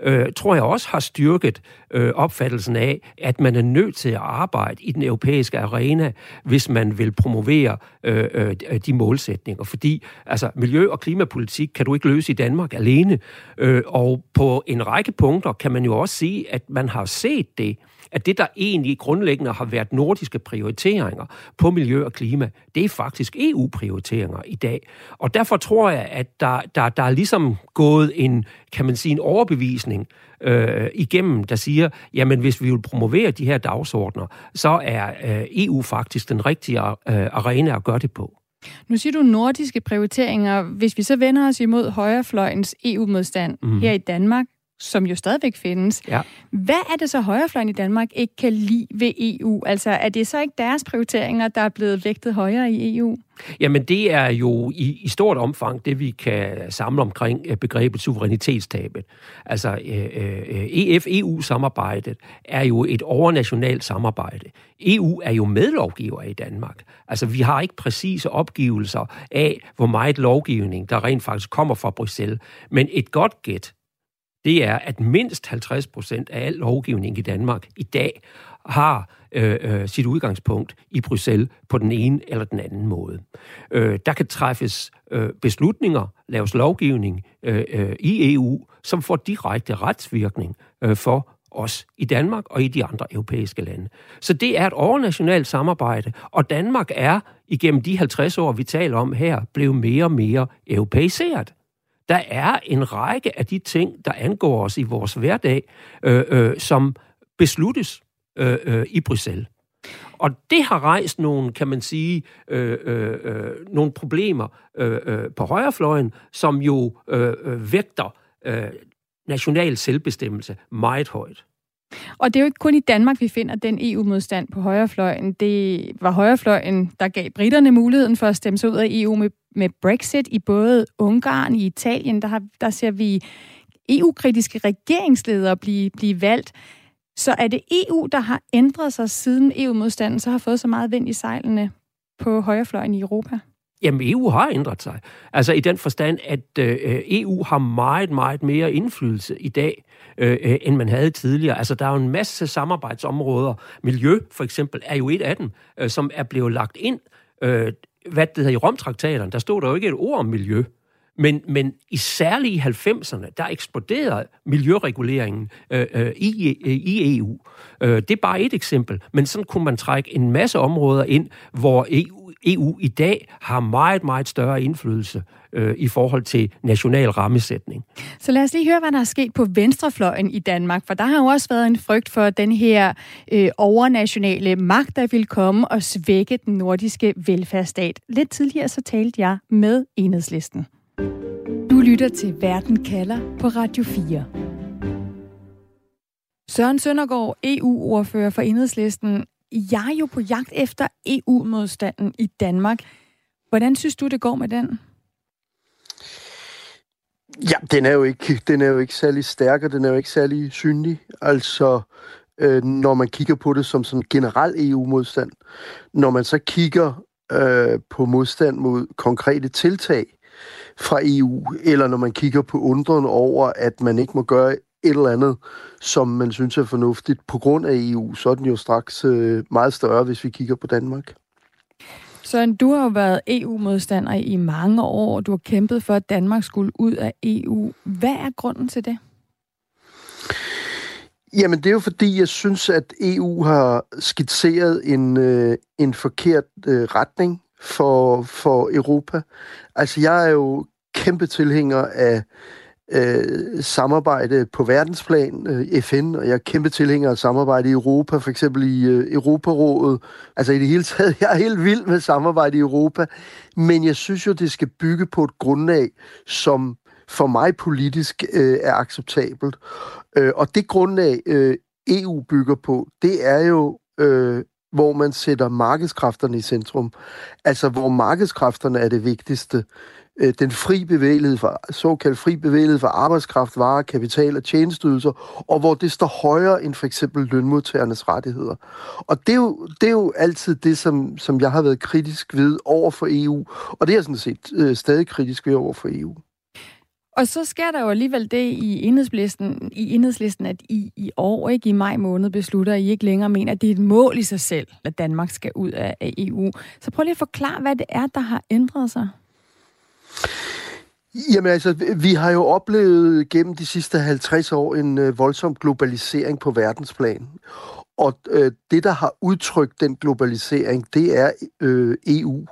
øh, tror jeg også har styrket øh, opfattelsen af, at man er nødt til at arbejde i den europæiske arena, hvis man vil promovere øh, øh, de målsætninger. Fordi altså, miljø- og klimapolitik kan du ikke løse i Danmark alene. Øh, og på en række punkter kan man jo også sige, at man har set det, at det, der egentlig grundlæggende har været nordiske prioriteringer på miljø og klima, det er faktisk EU-prioriteringer i dag. Og derfor tror jeg, at der, der, der er ligesom gået en, kan man sige, en overbevisning øh, igennem, der siger, jamen hvis vi vil promovere de her dagsordner, så er øh, EU faktisk den rigtige øh, arena at gøre det på. Nu siger du nordiske prioriteringer. Hvis vi så vender os imod højrefløjens EU-modstand mm. her i Danmark, som jo stadigvæk findes. Ja. Hvad er det så højrefløjen i Danmark ikke kan lide ved EU? Altså er det så ikke deres prioriteringer, der er blevet vægtet højere i EU? Jamen det er jo i, i stort omfang det, vi kan samle omkring begrebet suverænitetstabet. Altså øh, EF-EU-samarbejdet er jo et overnationalt samarbejde. EU er jo medlovgiver i Danmark. Altså vi har ikke præcise opgivelser af, hvor meget lovgivning, der rent faktisk kommer fra Bruxelles. Men et godt gæt, det er, at mindst 50 procent af al lovgivning i Danmark i dag har øh, øh, sit udgangspunkt i Bruxelles på den ene eller den anden måde. Øh, der kan træffes øh, beslutninger, laves lovgivning øh, øh, i EU, som får direkte retsvirkning øh, for os i Danmark og i de andre europæiske lande. Så det er et overnationalt samarbejde, og Danmark er igennem de 50 år, vi taler om her, blevet mere og mere europæiseret. Der er en række af de ting, der angår os i vores hverdag, øh, øh, som besluttes øh, øh, i Bruxelles. Og det har rejst nogle, kan man sige, øh, øh, øh nogle problemer øh, øh, på højrefløjen, som jo øh, øh, vægter øh, national selvbestemmelse meget højt. Og det er jo ikke kun i Danmark, vi finder den EU-modstand på højrefløjen. Det var højrefløjen, der gav britterne muligheden for at stemme sig ud af EU med, med Brexit i både Ungarn og Italien. Der, har, der ser vi EU-kritiske regeringsledere blive, blive valgt. Så er det EU, der har ændret sig siden EU-modstanden, så har fået så meget vind i sejlene på højrefløjen i Europa? Jamen, EU har ændret sig. Altså i den forstand, at øh, EU har meget, meget mere indflydelse i dag, Øh, øh, end man havde tidligere. Altså, der er jo en masse samarbejdsområder. Miljø, for eksempel, er jo et af dem, øh, som er blevet lagt ind. Øh, hvad det hedder i Romtraktaterne, der stod der jo ikke et ord om miljø. Men, men i særligt i 90'erne, der eksploderede miljøreguleringen øh, øh, i, øh, i EU. Øh, det er bare et eksempel, men sådan kunne man trække en masse områder ind, hvor EU, EU i dag har meget, meget større indflydelse øh, i forhold til national rammesætning. Så lad os lige høre, hvad der er sket på venstrefløjen i Danmark, for der har jo også været en frygt for den her øh, overnationale magt, der vil komme og svække den nordiske velfærdsstat. Lidt tidligere så talte jeg med enhedslisten. Du lytter til Verden kalder på Radio 4. Søren Søndergaard, EU-ordfører for Enhedslisten. Jeg er jo på jagt efter EU-modstanden i Danmark. Hvordan synes du, det går med den? Ja, den er jo ikke, den er jo ikke særlig stærk, og den er jo ikke særlig synlig. Altså, øh, når man kigger på det som sådan generel EU-modstand. Når man så kigger øh, på modstand mod konkrete tiltag fra EU, eller når man kigger på undren over, at man ikke må gøre et eller andet, som man synes er fornuftigt på grund af EU, så er den jo straks øh, meget større, hvis vi kigger på Danmark. Så du har jo været EU-modstander i mange år. Du har kæmpet for, at Danmark skulle ud af EU. Hvad er grunden til det? Jamen, det er jo fordi, jeg synes, at EU har skitseret en, øh, en forkert øh, retning for, for Europa. Altså, jeg er jo kæmpe tilhænger af øh, samarbejde på verdensplan, øh, FN, og jeg er kæmpe tilhænger af samarbejde i Europa, for eksempel i øh, Europarådet. Altså i det hele taget, jeg er helt vild med samarbejde i Europa, men jeg synes jo, det skal bygge på et grundlag, som for mig politisk øh, er acceptabelt. Øh, og det grundlag, øh, EU bygger på, det er jo øh, hvor man sætter markedskræfterne i centrum. Altså, hvor markedskræfterne er det vigtigste. Øh, den fri bevægelighed for, såkaldt fri bevægelighed for arbejdskraft, varer, kapital og tjenesteydelser, og hvor det står højere end for eksempel lønmodtagernes rettigheder. Og det er jo, det er jo altid det, som, som jeg har været kritisk ved over for EU, og det er jeg sådan set øh, stadig kritisk ved over for EU. Og så sker der jo alligevel det i enhedslisten, i enhedslisten at I i år, ikke i maj måned, beslutter, at I ikke længere mener, at det er et mål i sig selv, at Danmark skal ud af EU. Så prøv lige at forklare, hvad det er, der har ændret sig. Jamen altså, vi har jo oplevet gennem de sidste 50 år en øh, voldsom globalisering på verdensplan. Og øh, det, der har udtrykt den globalisering, det er øh, EU.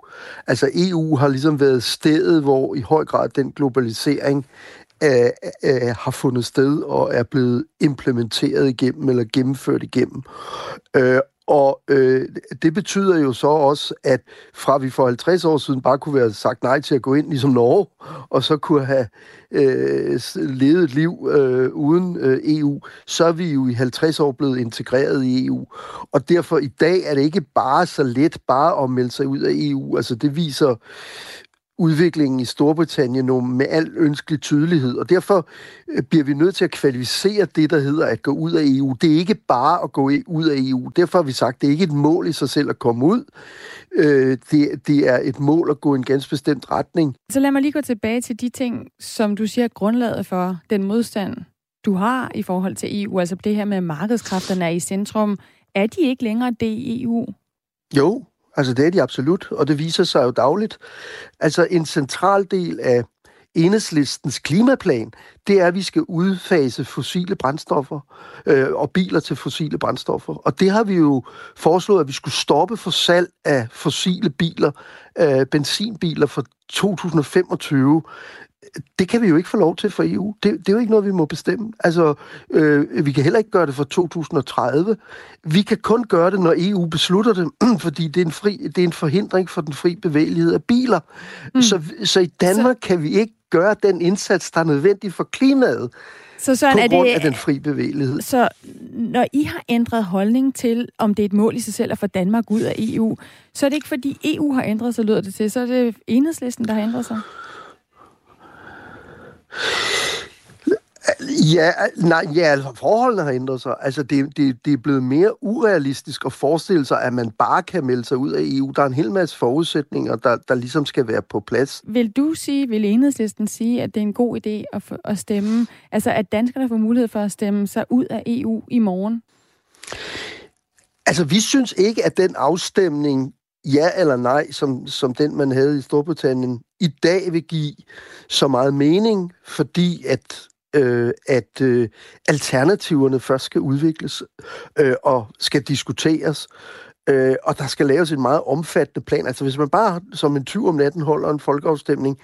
Altså EU har ligesom været stedet, hvor i høj grad den globalisering øh, øh, har fundet sted og er blevet implementeret igennem eller gennemført igennem. Øh, og øh, det betyder jo så også, at fra vi for 50 år siden bare kunne være sagt nej til at gå ind ligesom Norge, og så kunne have øh, levet et liv øh, uden øh, EU, så er vi jo i 50 år blevet integreret i EU. Og derfor i dag er det ikke bare så let bare at melde sig ud af EU. Altså det viser udviklingen i Storbritannien nu med al ønskelig tydelighed, og derfor øh, bliver vi nødt til at kvalificere det, der hedder at gå ud af EU. Det er ikke bare at gå ud af EU. Derfor har vi sagt, det er ikke et mål i sig selv at komme ud. Øh, det, det er et mål at gå i en ganske bestemt retning. Så lad mig lige gå tilbage til de ting, som du siger grundlaget for den modstand, du har i forhold til EU. Altså det her med, at markedskræfterne er i centrum. Er de ikke længere det i EU? Jo, Altså det er de absolut, og det viser sig jo dagligt. Altså en central del af enhedslistens klimaplan, det er, at vi skal udfase fossile brændstoffer øh, og biler til fossile brændstoffer. Og det har vi jo foreslået, at vi skulle stoppe for salg af fossile biler, øh, benzinbiler fra 2025 det kan vi jo ikke få lov til for EU. Det, det er jo ikke noget, vi må bestemme. Altså, øh, vi kan heller ikke gøre det for 2030. Vi kan kun gøre det, når EU beslutter det, fordi det er en, fri, det er en forhindring for den fri bevægelighed af biler. Mm. Så, så i Danmark så... kan vi ikke gøre den indsats, der er nødvendig for klimaet. Så sådan på er grund det, af den fri bevægelighed. Så når I har ændret holdning til, om det er et mål i sig selv at få Danmark ud af EU, så er det ikke fordi EU har ændret sig, lyder det til, så er det enhedslisten, der har ændret sig? Ja, nej, ja, altså forholdene har ændret sig. Altså, det, det, det er blevet mere urealistisk at forestille sig, at man bare kan melde sig ud af EU. Der er en hel masse forudsætninger, der, der ligesom skal være på plads. Vil du sige, vil enhedslisten sige, at det er en god idé at, at stemme, altså at danskerne får mulighed for at stemme sig ud af EU i morgen? Altså, vi synes ikke, at den afstemning ja eller nej, som, som den man havde i Storbritannien, i dag vil give så meget mening, fordi at øh, at øh, alternativerne først skal udvikles øh, og skal diskuteres. Øh, og der skal laves en meget omfattende plan. Altså hvis man bare som en tyv om natten holder en folkeafstemning,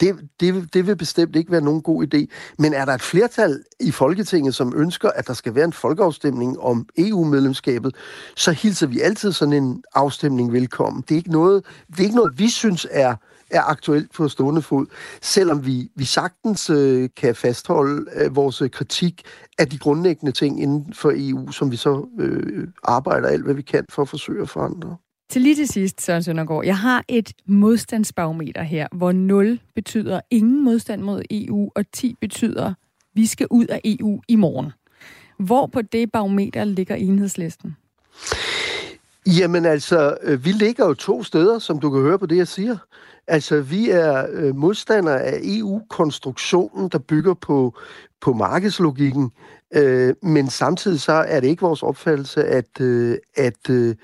det, det, det vil bestemt ikke være nogen god idé. Men er der et flertal i Folketinget, som ønsker, at der skal være en folkeafstemning om EU-medlemskabet, så hilser vi altid sådan en afstemning velkommen. Det er ikke noget, det er ikke noget vi synes er er aktuelt på stående fod, selvom vi, vi sagtens øh, kan fastholde øh, vores kritik af de grundlæggende ting inden for EU, som vi så øh, arbejder alt, hvad vi kan for at forsøge at forandre. Til lige til sidst, Søren Søndergaard, jeg har et modstandsbarometer her, hvor 0 betyder ingen modstand mod EU, og 10 betyder, vi skal ud af EU i morgen. Hvor på det barometer ligger enhedslisten? Jamen altså, øh, vi ligger jo to steder, som du kan høre på det, jeg siger. Altså, vi er øh, modstandere af EU-konstruktionen, der bygger på, på markedslogikken, øh, men samtidig så er det ikke vores opfattelse, at, øh, at, øh,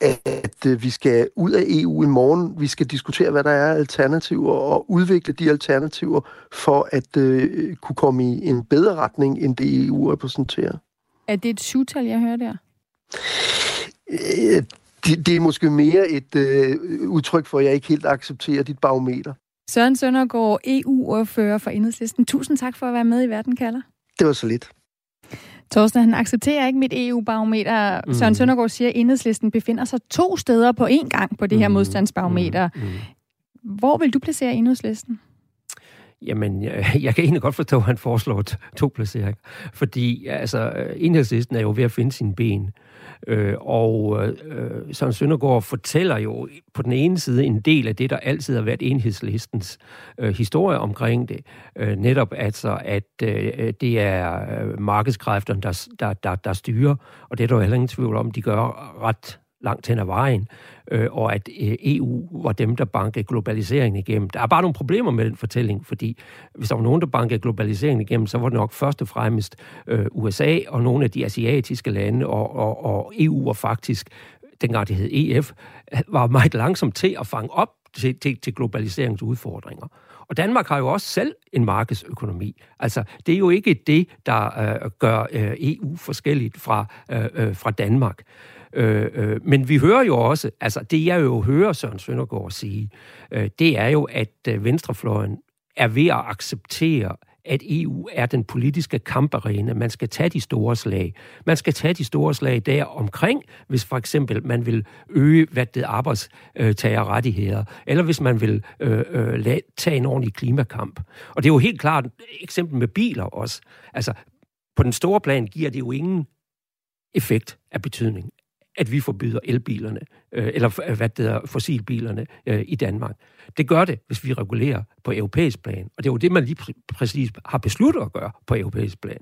at øh, vi skal ud af EU i morgen. Vi skal diskutere, hvad der er alternativer, og udvikle de alternativer for at øh, kunne komme i en bedre retning, end det EU repræsenterer. Er det et syvtal, jeg hører der? Øh, det, det er måske mere et øh, udtryk for, at jeg ikke helt accepterer dit barometer. Søren Søndergaard, EU-ordfører for Enhedslisten. Tusind tak for at være med i Verden kalder. Det var så lidt. Torsten, han accepterer ikke mit EU-barometer. Mm. Søren Søndergaard siger, at Enhedslisten befinder sig to steder på én gang på det her mm. modstandsbarometer. Mm. Mm. Hvor vil du placere Enhedslisten? Jamen, jeg, jeg kan egentlig godt forstå, at han foreslår to placeringer. Fordi altså, enhedslisten er jo ved at finde sine ben. Øh, Øh, og øh, Søren Søndergaard fortæller jo på den ene side en del af det, der altid har været enhedslistens øh, historie omkring det. Øh, netop altså, at øh, det er øh, markedskræfterne, der, der, der, der styrer, og det er der jo heller ingen tvivl om, de gør ret langt hen ad vejen, øh, og at øh, EU var dem, der bankede globaliseringen igennem. Der er bare nogle problemer med den fortælling, fordi hvis der var nogen, der bankede globaliseringen igennem, så var det nok først og fremmest øh, USA og nogle af de asiatiske lande, og, og, og EU var faktisk, dengang det hed EF, var meget langsomt til at fange op til, til, til globaliseringsudfordringer. Og Danmark har jo også selv en markedsøkonomi. Altså, det er jo ikke det, der øh, gør øh, EU forskelligt fra, øh, øh, fra Danmark. Øh, øh, men vi hører jo også, altså det jeg jo hører Søren Søndergaard sige, øh, det er jo, at øh, venstrefløjen er ved at acceptere, at EU er den politiske kamparena. Man skal tage de store slag. Man skal tage de store slag der omkring, hvis for eksempel man vil øge hvad det arbejdstagerrettigheder, eller hvis man vil øh, øh, tage en ordentlig klimakamp. Og det er jo helt klart et eksempel med biler også. Altså, på den store plan giver det jo ingen effekt af betydning at vi forbyder elbilerne, øh, eller øh, hvad det hedder, fossilbilerne øh, i Danmark. Det gør det, hvis vi regulerer på europæisk plan. Og det er jo det, man lige pr- præcis har besluttet at gøre på europæisk plan.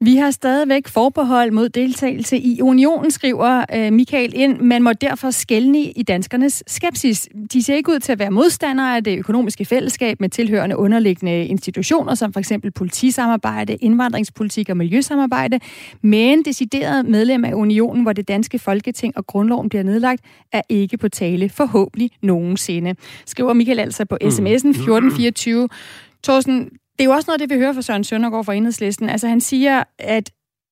Vi har stadigvæk forbehold mod deltagelse i unionen, skriver øh, Michael ind. Man må derfor skælne i danskernes skepsis. De ser ikke ud til at være modstandere af det økonomiske fællesskab med tilhørende underliggende institutioner, som for eksempel politisamarbejde, indvandringspolitik og miljøsamarbejde. Men decideret medlem af unionen, hvor det danske folketing og grundloven bliver nedlagt, er ikke på tale forhåbentlig nogensinde. Skriver Michael altså på sms'en 1424. Thorsten, det er jo også noget, det vi hører fra Søren Søndergaard fra Enhedslisten. Altså han siger, at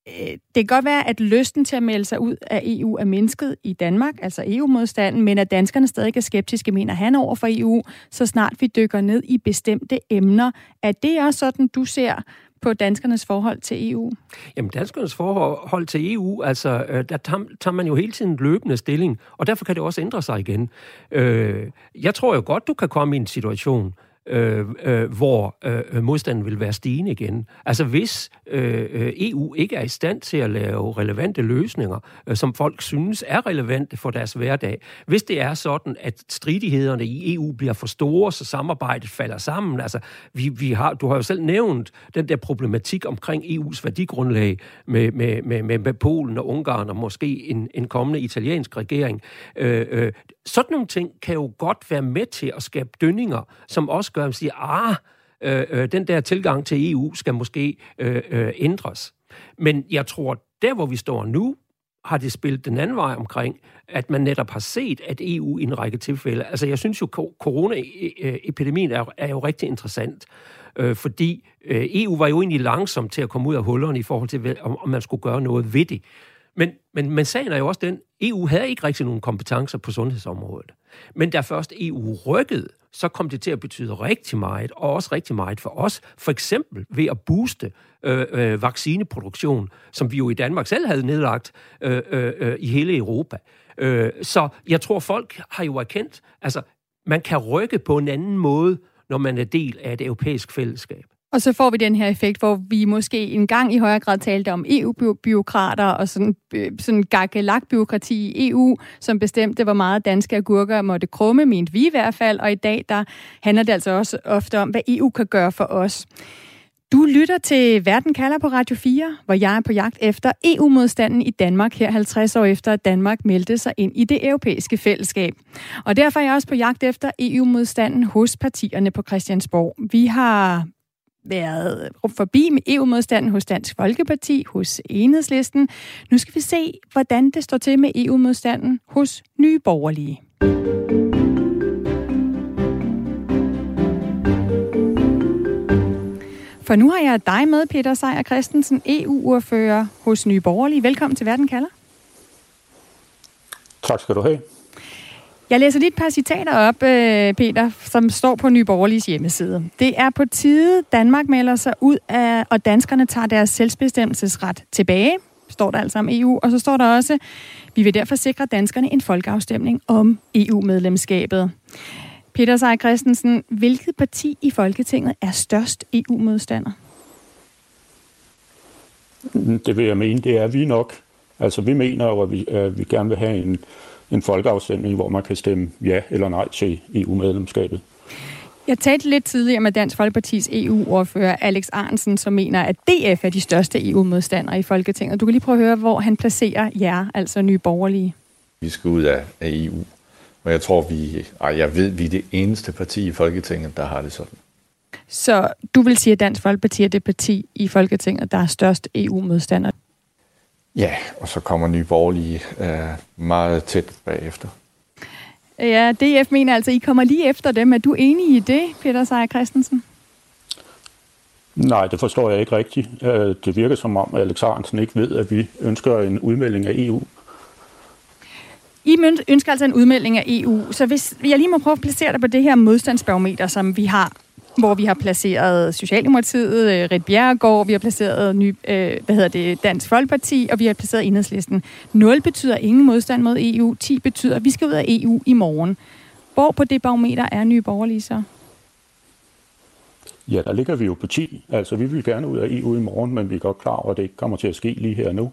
øh, det kan godt være, at lysten til at melde sig ud af EU er mindsket i Danmark, altså EU-modstanden, men at danskerne stadig er skeptiske, mener han over for EU, så snart vi dykker ned i bestemte emner. Er det også sådan, du ser på danskernes forhold til EU? Jamen, danskernes forhold til EU, altså, øh, der tager man jo hele tiden løbende stilling, og derfor kan det også ændre sig igen. Øh, jeg tror jo godt, du kan komme i en situation, øh, øh, hvor øh, modstanden vil være stigende igen. Altså hvis øh, øh EU ikke er i stand til at lave relevante løsninger, øh, som folk synes er relevante for deres hverdag, hvis det er sådan, at stridighederne i EU bliver for store, så samarbejdet falder sammen. Altså, vi, vi har, du har jo selv nævnt den der problematik omkring EU's værdigrundlag med, med, med, med, med Polen og Ungarn og måske en, en kommende italiensk regering. Øh, øh, sådan nogle ting kan jo godt være med til at skabe dønninger, som også gør, at man siger, ah, øh, øh, den der tilgang til EU skal måske øh, øh, ændres. Men jeg tror, der hvor vi står nu, har det spillet den anden vej omkring, at man netop har set, at EU i en række tilfælde, altså jeg synes jo, coronaepidemien er, er jo rigtig interessant, øh, fordi øh, EU var jo egentlig langsom til at komme ud af hullerne i forhold til, om, om man skulle gøre noget ved det. Men, men, men sagen er jo også den, EU havde ikke rigtig nogen kompetencer på sundhedsområdet. Men da først EU rykkede, så kom det til at betyde rigtig meget, og også rigtig meget for os. For eksempel ved at booste øh, øh, vaccineproduktion, som vi jo i Danmark selv havde nedlagt øh, øh, øh i hele Europa. Øh, så jeg tror, folk har jo erkendt, altså man kan rykke på en anden måde, når man er del af et europæisk fællesskab. Og så får vi den her effekt, hvor vi måske en gang i højere grad talte om EU-byråkrater og sådan, øh, sådan gakkelak-byråkrati i EU, som bestemte, hvor meget danske agurker måtte krumme, mente vi i hvert fald. Og i dag, der handler det altså også ofte om, hvad EU kan gøre for os. Du lytter til Verden kalder på Radio 4, hvor jeg er på jagt efter EU-modstanden i Danmark her 50 år efter, at Danmark meldte sig ind i det europæiske fællesskab. Og derfor er jeg også på jagt efter EU-modstanden hos partierne på Christiansborg. Vi har været forbi med EU-modstanden hos Dansk Folkeparti, hos Enhedslisten. Nu skal vi se, hvordan det står til med EU-modstanden hos Nye Borgerlige. For nu har jeg dig med, Peter Sejer Christensen, EU-ordfører hos Nye Borgerlige. Velkommen til Verden kalder. Tak skal du have. Jeg læser lige et par citater op, øh, Peter, som står på Nye Borgerliges hjemmeside. Det er på tide, Danmark melder sig ud af, og danskerne tager deres selvbestemmelsesret tilbage, står der altså om EU. Og så står der også, vi vil derfor sikre danskerne en folkeafstemning om EU-medlemskabet. Peter Seier Christensen, hvilket parti i Folketinget er størst EU-modstander? Det vil jeg mene, det er vi nok. Altså vi mener jo, at vi, at vi gerne vil have en en folkeafstemning, hvor man kan stemme ja eller nej til EU-medlemskabet. Jeg talte lidt tidligere med Dansk Folkepartis EU-ordfører Alex Arnsen, som mener, at DF er de største EU-modstandere i Folketinget. Du kan lige prøve at høre, hvor han placerer jer, altså nye borgerlige. Vi skal ud af, EU. Og jeg tror, vi, ej, jeg ved, vi er det eneste parti i Folketinget, der har det sådan. Så du vil sige, at Dansk Folkeparti er det parti i Folketinget, der er størst EU-modstander? Ja, og så kommer Nye Borgerlige øh, meget tæt bagefter. Ja, DF mener altså, I kommer lige efter dem. Er du enig i det, Peter Seier Christensen? Nej, det forstår jeg ikke rigtigt. Øh, det virker som om, at Alex Arensen ikke ved, at vi ønsker en udmelding af EU. I ønsker altså en udmelding af EU, så hvis jeg lige må prøve at placere dig på det her modstandsbarometer, som vi har hvor vi har placeret Socialdemokratiet, øh, Rit Bjerregaard, vi har placeret ny, øh, hvad hedder det, Dansk Folkeparti, og vi har placeret Enhedslisten. 0 betyder ingen modstand mod EU, 10 betyder, at vi skal ud af EU i morgen. Hvor på det barometer er Nye Borgerlige så? Ja, der ligger vi jo på 10. Altså, vi vil gerne ud af EU i morgen, men vi er godt klar over, at det ikke kommer til at ske lige her nu.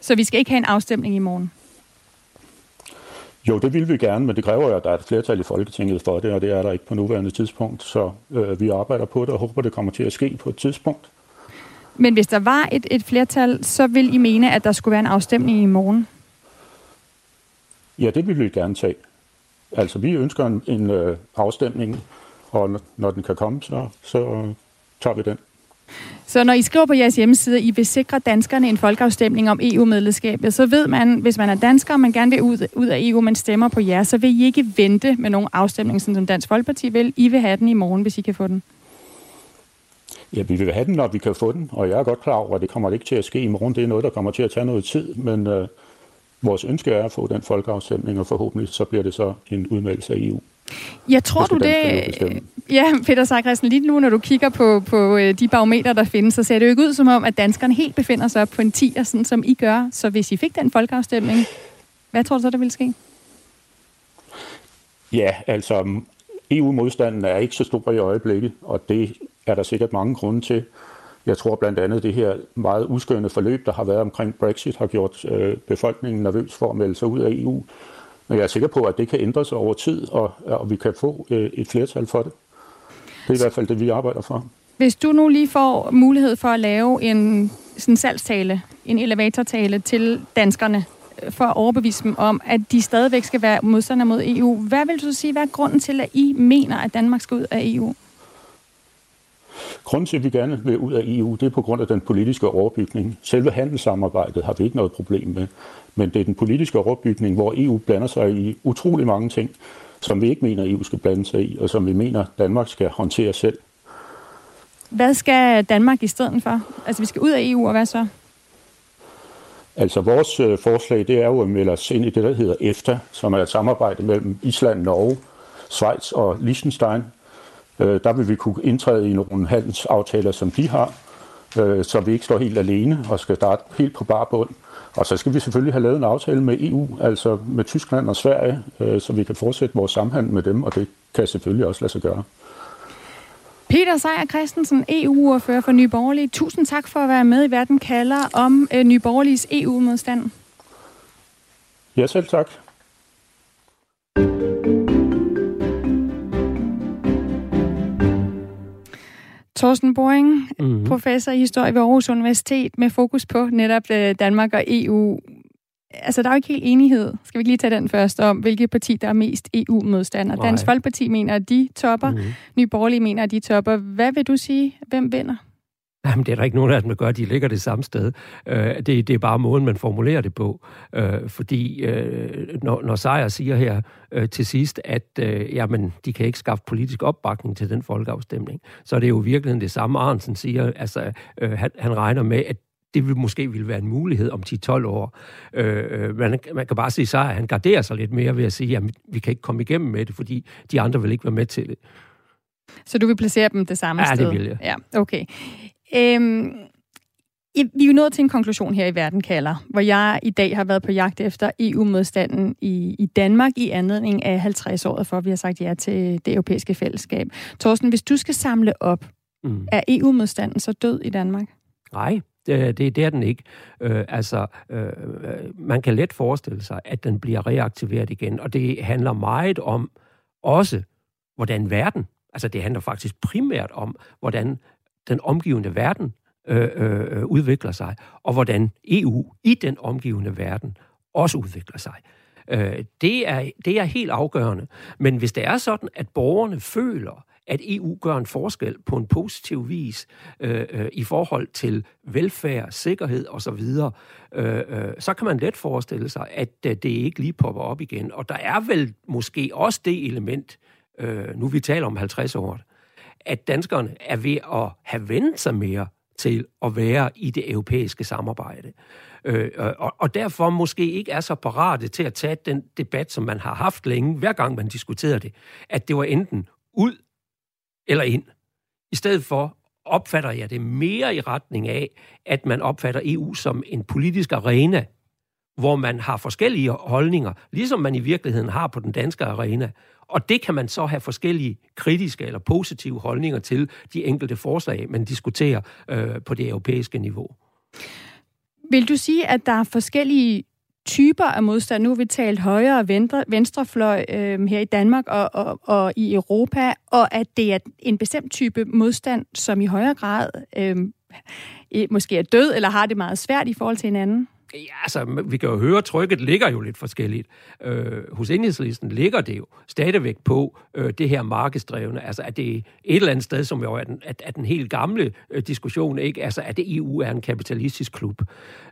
Så vi skal ikke have en afstemning i morgen? Jo, det vil vi gerne, men det kræver jo, at der er et flertal i Folketinget for det, og det er der ikke på nuværende tidspunkt. Så øh, vi arbejder på det og håber, det kommer til at ske på et tidspunkt. Men hvis der var et, et flertal, så vil I mene, at der skulle være en afstemning i morgen? Ja, det vil vi gerne tage. Altså, vi ønsker en, en øh, afstemning, og når den kan komme, så, så tager vi den. Så når I skriver på jeres hjemmeside, at I vil sikre danskerne en folkeafstemning om EU-medlemskabet, så ved man, hvis man er dansker, og man gerne vil ud, ud af EU, man stemmer på jer, så vil I ikke vente med nogen afstemning, som Dansk Folkeparti vil. I vil have den i morgen, hvis I kan få den. Ja, vi vil have den, når vi kan få den, og jeg er godt klar over, at det kommer ikke til at ske i morgen. Det er noget, der kommer til at tage noget tid, men øh, vores ønske er at få den folkeafstemning, og forhåbentlig så bliver det så en udmeldelse af EU. Jeg tror du det... Ja, Peter Sakrisen, lige nu, når du kigger på, på øh, de barometer, der findes, så ser det jo ikke ud som om, at danskerne helt befinder sig på en 10, sådan som I gør. Så hvis I fik den folkeafstemning, hvad tror du så, der ville ske? Ja, altså EU-modstanden er ikke så stor i øjeblikket, og det er der sikkert mange grunde til. Jeg tror blandt andet, det her meget uskønne forløb, der har været omkring Brexit, har gjort øh, befolkningen nervøs for at melde sig ud af EU. Men jeg er sikker på, at det kan ændre sig over tid, og, og vi kan få øh, et flertal for det. Det er i hvert fald det, vi arbejder for. Hvis du nu lige får mulighed for at lave en sådan salgstale, en elevatortale til danskerne, øh, for at overbevise dem om, at de stadigvæk skal være modstandere mod EU. Hvad vil du sige, hvad er grunden til, at I mener, at Danmark skal ud af EU? Grunden til, at vi gerne vil ud af EU, det er på grund af den politiske overbygning. Selve handelssamarbejdet har vi ikke noget problem med, men det er den politiske overbygning, hvor EU blander sig i utrolig mange ting, som vi ikke mener, EU skal blande sig i, og som vi mener, Danmark skal håndtere selv. Hvad skal Danmark i stedet for? Altså, vi skal ud af EU, og hvad så? Altså, vores øh, forslag, det er jo at melde os ind i det, der hedder EFTA, som er et samarbejde mellem Island, Norge, Schweiz og Liechtenstein. Øh, der vil vi kunne indtræde i nogle handelsaftaler, som de har, øh, så vi ikke står helt alene og skal starte helt på bar bund. Og så skal vi selvfølgelig have lavet en aftale med EU, altså med Tyskland og Sverige, øh, så vi kan fortsætte vores samhandel med dem, og det kan selvfølgelig også lade sig gøre. Peter Sejer Christensen, EU-ordfører for Nye Borgerlige. Tusind tak for at være med i Verden kalder om øh, Nye Borgerliges EU-modstand. Ja, selv tak. Torsten Boring, mm-hmm. professor i historie ved Aarhus Universitet med fokus på netop øh, Danmark og EU. Altså, der er jo ikke helt enighed. Skal vi ikke lige tage den først om, hvilket parti, der er mest EU-modstander? Dansk Folkeparti mener, at de topper. Mm-hmm. Nye Borgerlige mener, at de topper. Hvad vil du sige? Hvem vinder? Jamen, det er der ikke nogen af dem, der gør. De ligger det samme sted. Øh, det, det er bare måden, man formulerer det på. Øh, fordi øh, når, når Sejer siger her øh, til sidst, at øh, jamen, de kan ikke skaffe politisk opbakning til den folkeafstemning, så er det jo virkelig det samme, Arnsen siger. Altså, øh, han, han regner med, at det vil måske ville være en mulighed om 10-12 år. Øh, man, man kan bare sige, så han garderer sig lidt mere ved at sige, at vi kan ikke komme igennem med det, fordi de andre vil ikke være med til det. Så du vil placere dem det samme ja, sted? Ja, det vil jeg. Ja, okay. Øhm, vi er jo nået til en konklusion her i Verden kalder, hvor jeg i dag har været på jagt efter EU-modstanden i, i Danmark i anledning af 50-året for, at vi har sagt ja til det europæiske fællesskab. Torsten, hvis du skal samle op, mm. er EU-modstanden så død i Danmark? Nej, det, det, det er den ikke. Øh, altså, øh, man kan let forestille sig, at den bliver reaktiveret igen, og det handler meget om også, hvordan verden, altså det handler faktisk primært om, hvordan den omgivende verden øh, øh, udvikler sig, og hvordan EU i den omgivende verden også udvikler sig. Øh, det, er, det er helt afgørende. Men hvis det er sådan, at borgerne føler, at EU gør en forskel på en positiv vis øh, øh, i forhold til velfærd, sikkerhed osv., øh, øh, så kan man let forestille sig, at øh, det ikke lige popper op igen. Og der er vel måske også det element, øh, nu vi taler om 50 år, at danskerne er ved at have vendt sig mere til at være i det europæiske samarbejde. Øh, og, og derfor måske ikke er så parate til at tage den debat, som man har haft længe, hver gang man diskuterer det, at det var enten ud eller ind. I stedet for opfatter jeg det mere i retning af, at man opfatter EU som en politisk arena, hvor man har forskellige holdninger, ligesom man i virkeligheden har på den danske arena. Og det kan man så have forskellige kritiske eller positive holdninger til de enkelte forslag, man diskuterer øh, på det europæiske niveau. Vil du sige, at der er forskellige typer af modstand. Nu har vi talt højre og venstre, venstrefløj øh, her i Danmark og, og, og i Europa, og at det er en bestemt type modstand, som i højere grad øh, måske er død eller har det meget svært i forhold til hinanden. Ja, altså, vi kan jo høre, at trykket ligger jo lidt forskelligt. Øh, hos enhedslisten ligger det jo stadigvæk på øh, det her markedsdrevne. Altså, at det er et eller andet sted, som jo er den, at, at den helt gamle øh, diskussion, ikke? Altså, at det EU er en kapitalistisk klub.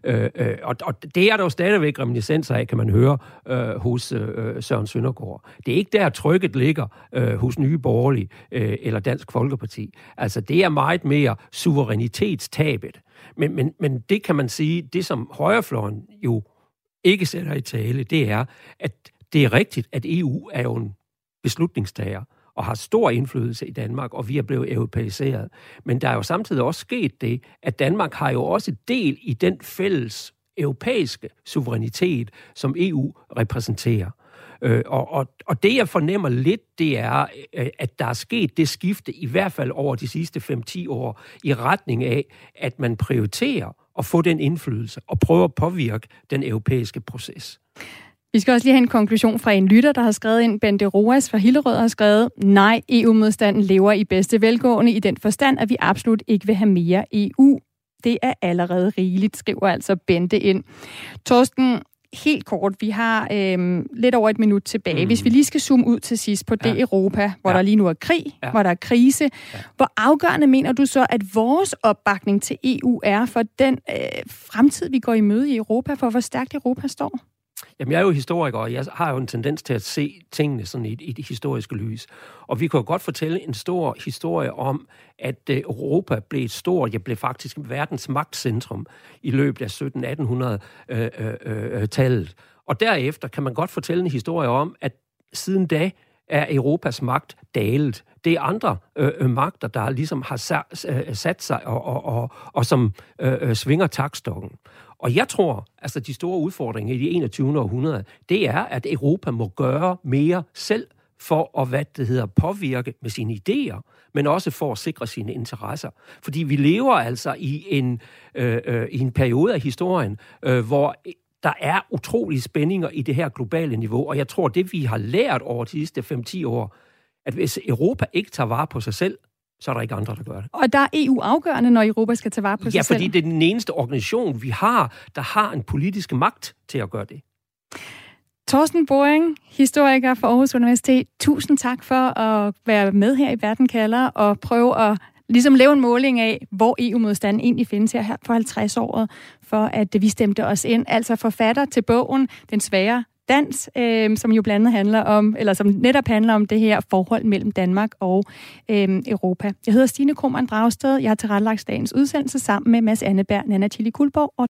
Øh, øh, og, og det er der jo stadigvæk reminiscenser af, kan man høre, øh, hos øh, Søren Søndergaard. Det er ikke der, trykket ligger øh, hos Nye Borgerlige øh, eller Dansk Folkeparti. Altså, det er meget mere suverænitetstabet men, men, men det kan man sige, det som højrefløjen jo ikke sætter i tale, det er, at det er rigtigt, at EU er jo en beslutningstager og har stor indflydelse i Danmark, og vi er blevet europæiseret. Men der er jo samtidig også sket det, at Danmark har jo også del i den fælles europæiske suverænitet, som EU repræsenterer. Øh, og, og, og det, jeg fornemmer lidt, det er, øh, at der er sket det skifte, i hvert fald over de sidste 5-10 år, i retning af, at man prioriterer at få den indflydelse og prøve at påvirke den europæiske proces. Vi skal også lige have en konklusion fra en lytter, der har skrevet ind. Bente Roas fra Hillerød har skrevet, nej, EU-modstanden lever i bedste velgående i den forstand, at vi absolut ikke vil have mere EU. Det er allerede rigeligt, skriver altså Bente ind. Torsten, helt kort, vi har øh, lidt over et minut tilbage. Mm. Hvis vi lige skal zoome ud til sidst på det ja. Europa, hvor ja. der lige nu er krig, ja. hvor der er krise, ja. hvor afgørende mener du så, at vores opbakning til EU er for den øh, fremtid, vi går i møde i Europa, for hvor stærkt Europa står? Jamen, jeg er jo historiker, og jeg har jo en tendens til at se tingene sådan i, i det historiske lys. Og vi kan jo godt fortælle en stor historie om, at øh, Europa blev et stort, jeg blev faktisk verdens magtcentrum i løbet af 1700-1800-tallet. Øh, øh, øh, og derefter kan man godt fortælle en historie om, at siden da er Europas magt dalet. Det er andre øh, øh magter, der ligesom har øh, sat sig og, og, og, og som øh, svinger takstokken. Og jeg tror, altså de store udfordringer i det 21. århundrede, det er, at Europa må gøre mere selv for at, hvad det hedder, påvirke med sine idéer, men også for at sikre sine interesser. Fordi vi lever altså i en, øh, øh, i en periode af historien, øh, hvor der er utrolige spændinger i det her globale niveau, og jeg tror, det vi har lært over de sidste 5-10 år, at hvis Europa ikke tager vare på sig selv, så er der ikke andre, der gør det. Og der er EU afgørende, når Europa skal tage vare på ja, sig selv? Ja, fordi det er den eneste organisation, vi har, der har en politisk magt til at gøre det. Torsten Boring, historiker for Aarhus Universitet, tusind tak for at være med her i Verden kalder og prøve at ligesom lave en måling af, hvor EU-modstanden egentlig findes her for 50 år, for at vi stemte os ind. Altså forfatter til bogen Den svære dans, øh, som jo blandt andet handler om, eller som netop handler om det her forhold mellem Danmark og øh, Europa. Jeg hedder Stine Krummernd Dragsted. Jeg har tilrettelagt dagens udsendelse sammen med Mads Anneberg, Nana Tilly Kulborg og